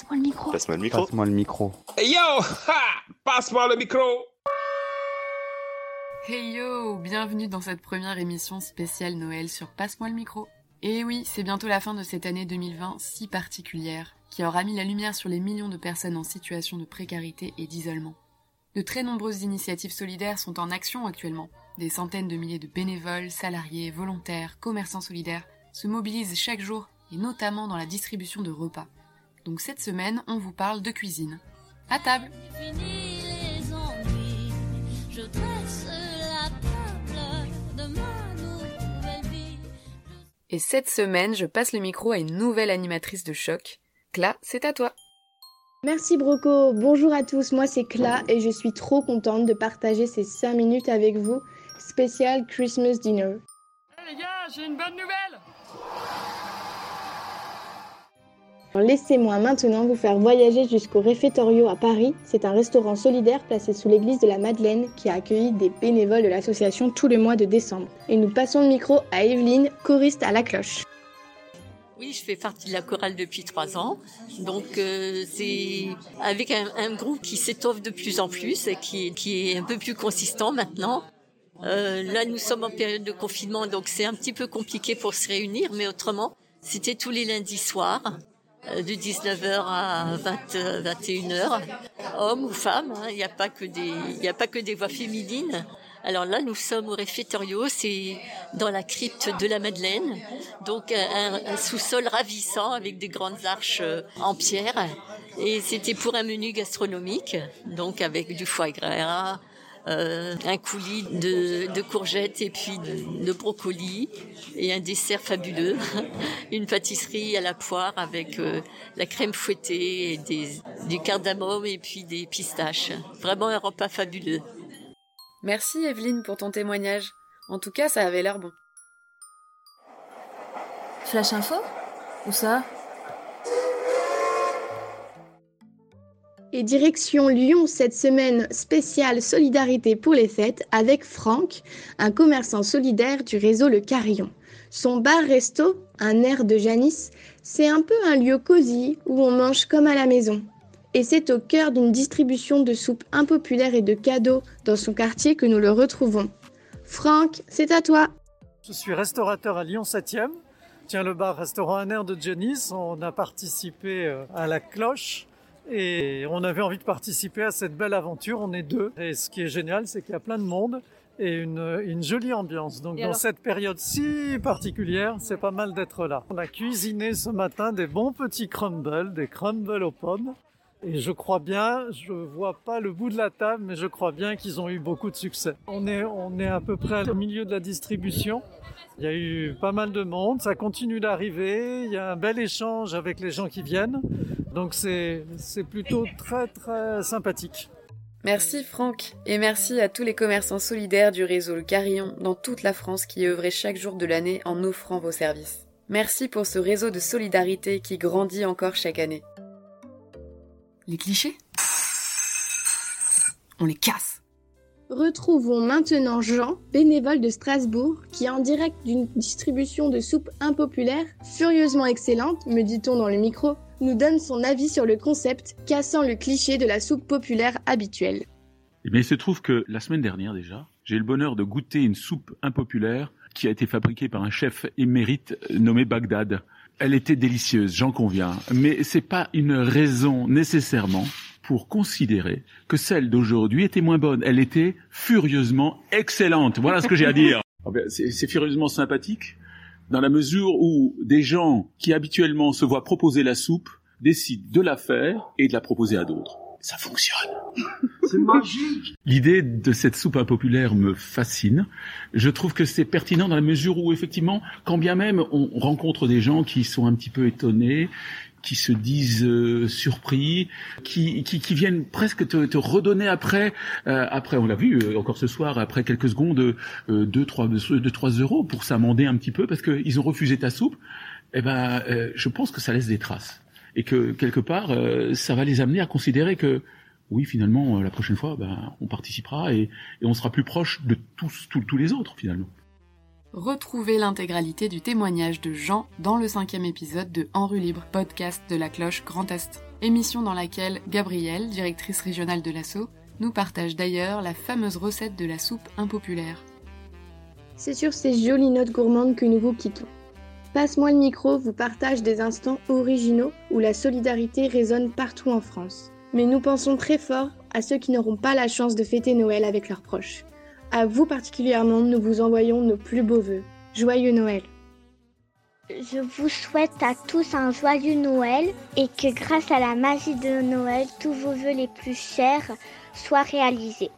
Passe-moi le micro. Passe-moi le micro. Passe-moi le micro. Hey yo ha Passe-moi le micro Hey yo Bienvenue dans cette première émission spéciale Noël sur Passe-moi le micro. Et oui, c'est bientôt la fin de cette année 2020 si particulière, qui aura mis la lumière sur les millions de personnes en situation de précarité et d'isolement. De très nombreuses initiatives solidaires sont en action actuellement. Des centaines de milliers de bénévoles, salariés, volontaires, commerçants solidaires se mobilisent chaque jour et notamment dans la distribution de repas. Donc cette semaine, on vous parle de cuisine. À table Fini les ennuis, je dresse la table de ma nouvelle vie. Et cette semaine, je passe le micro à une nouvelle animatrice de choc. Cla, c'est à toi. Merci Broco, bonjour à tous, moi c'est Cla et je suis trop contente de partager ces 5 minutes avec vous, spécial Christmas Dinner. les gars, j'ai une bonne nouvelle Laissez-moi maintenant vous faire voyager jusqu'au Réfectorio à Paris. C'est un restaurant solidaire placé sous l'église de la Madeleine qui a accueilli des bénévoles de l'association tout le mois de décembre. Et nous passons le micro à Evelyne, choriste à la cloche. Oui, je fais partie de la chorale depuis trois ans. Donc euh, c'est avec un, groupe qui s'étoffe de plus en plus et qui, est un peu plus consistant maintenant. Euh, là, nous sommes en période de confinement, donc c'est un petit peu compliqué pour se réunir, mais autrement, c'était tous les lundis soirs, de 19h à 20, 21h, hommes ou femmes. hein, Il n'y a pas que des, n'y a pas que des voix féminines. Alors là, nous sommes au réfectorio, c'est dans la crypte de la Madeleine, donc un, un sous-sol ravissant avec des grandes arches euh, en pierre. Et c'était pour un menu gastronomique, donc avec du foie gras, euh, un coulis de, de courgettes et puis de, de brocolis et un dessert fabuleux, une pâtisserie à la poire avec euh, la crème fouettée et des, du cardamome et puis des pistaches. Vraiment un repas fabuleux. Merci Evelyne pour ton témoignage. En tout cas, ça avait l'air bon. Flash info? Où ça? Et direction Lyon cette semaine spéciale solidarité pour les fêtes avec Franck, un commerçant solidaire du réseau Le Carillon. Son bar-resto, un air de Janice, c'est un peu un lieu cosy où on mange comme à la maison. Et c'est au cœur d'une distribution de soupes impopulaires et de cadeaux dans son quartier que nous le retrouvons. Franck, c'est à toi. Je suis restaurateur à Lyon 7e. Tiens le bar restaurant Un air de Janice. On a participé euh, à la cloche et on avait envie de participer à cette belle aventure. On est deux. Et ce qui est génial, c'est qu'il y a plein de monde et une, une jolie ambiance. Donc Et dans alors cette période si particulière, c'est pas mal d'être là. On a cuisiné ce matin des bons petits crumbles, des crumbles aux pommes. Et je crois bien, je vois pas le bout de la table, mais je crois bien qu'ils ont eu beaucoup de succès. On est, on est à peu près au milieu de la distribution. Il y a eu pas mal de monde, ça continue d'arriver, il y a un bel échange avec les gens qui viennent. Donc c'est, c'est plutôt très très sympathique. Merci Franck, et merci à tous les commerçants solidaires du réseau Le Carillon dans toute la France qui œuvraient chaque jour de l'année en offrant vos services. Merci pour ce réseau de solidarité qui grandit encore chaque année. Les clichés? On les casse Retrouvons maintenant Jean, bénévole de Strasbourg, qui en direct d'une distribution de soupes impopulaires, furieusement excellente, me dit-on dans le micro, nous donne son avis sur le concept, cassant le cliché de la soupe populaire habituelle. Eh bien, il se trouve que la semaine dernière déjà, j'ai eu le bonheur de goûter une soupe impopulaire qui a été fabriquée par un chef émérite nommé Bagdad. Elle était délicieuse, j'en conviens, mais c'est pas une raison nécessairement pour considérer que celle d'aujourd'hui était moins bonne. Elle était furieusement excellente. Voilà ce que j'ai à dire. Ah ben, C'est c'est furieusement sympathique dans la mesure où des gens qui habituellement se voient proposer la soupe décident de la faire et de la proposer à d'autres. Ça fonctionne. L'idée de cette soupe impopulaire me fascine. Je trouve que c'est pertinent dans la mesure où, effectivement, quand bien même on rencontre des gens qui sont un petit peu étonnés, qui se disent euh, surpris, qui, qui, qui viennent presque te, te redonner après, euh, après on l'a vu euh, encore ce soir, après quelques secondes, euh, deux trois deux trois euros pour s'amender un petit peu parce qu'ils ont refusé ta soupe. Eh ben, euh, je pense que ça laisse des traces et que quelque part, euh, ça va les amener à considérer que oui, finalement, euh, la prochaine fois, ben, on participera et, et on sera plus proche de tous, tous, tous les autres, finalement. Retrouvez l'intégralité du témoignage de Jean dans le cinquième épisode de En rue libre, podcast de la cloche Grand Est. Émission dans laquelle Gabrielle, directrice régionale de l'assaut, nous partage d'ailleurs la fameuse recette de la soupe impopulaire. C'est sur ces jolies notes gourmandes que nous vous quittons. Passe-moi le micro vous partage des instants originaux où la solidarité résonne partout en France. Mais nous pensons très fort à ceux qui n'auront pas la chance de fêter Noël avec leurs proches. À vous particulièrement, nous vous envoyons nos plus beaux voeux. Joyeux Noël. Je vous souhaite à tous un joyeux Noël et que grâce à la magie de Noël, tous vos vœux les plus chers soient réalisés.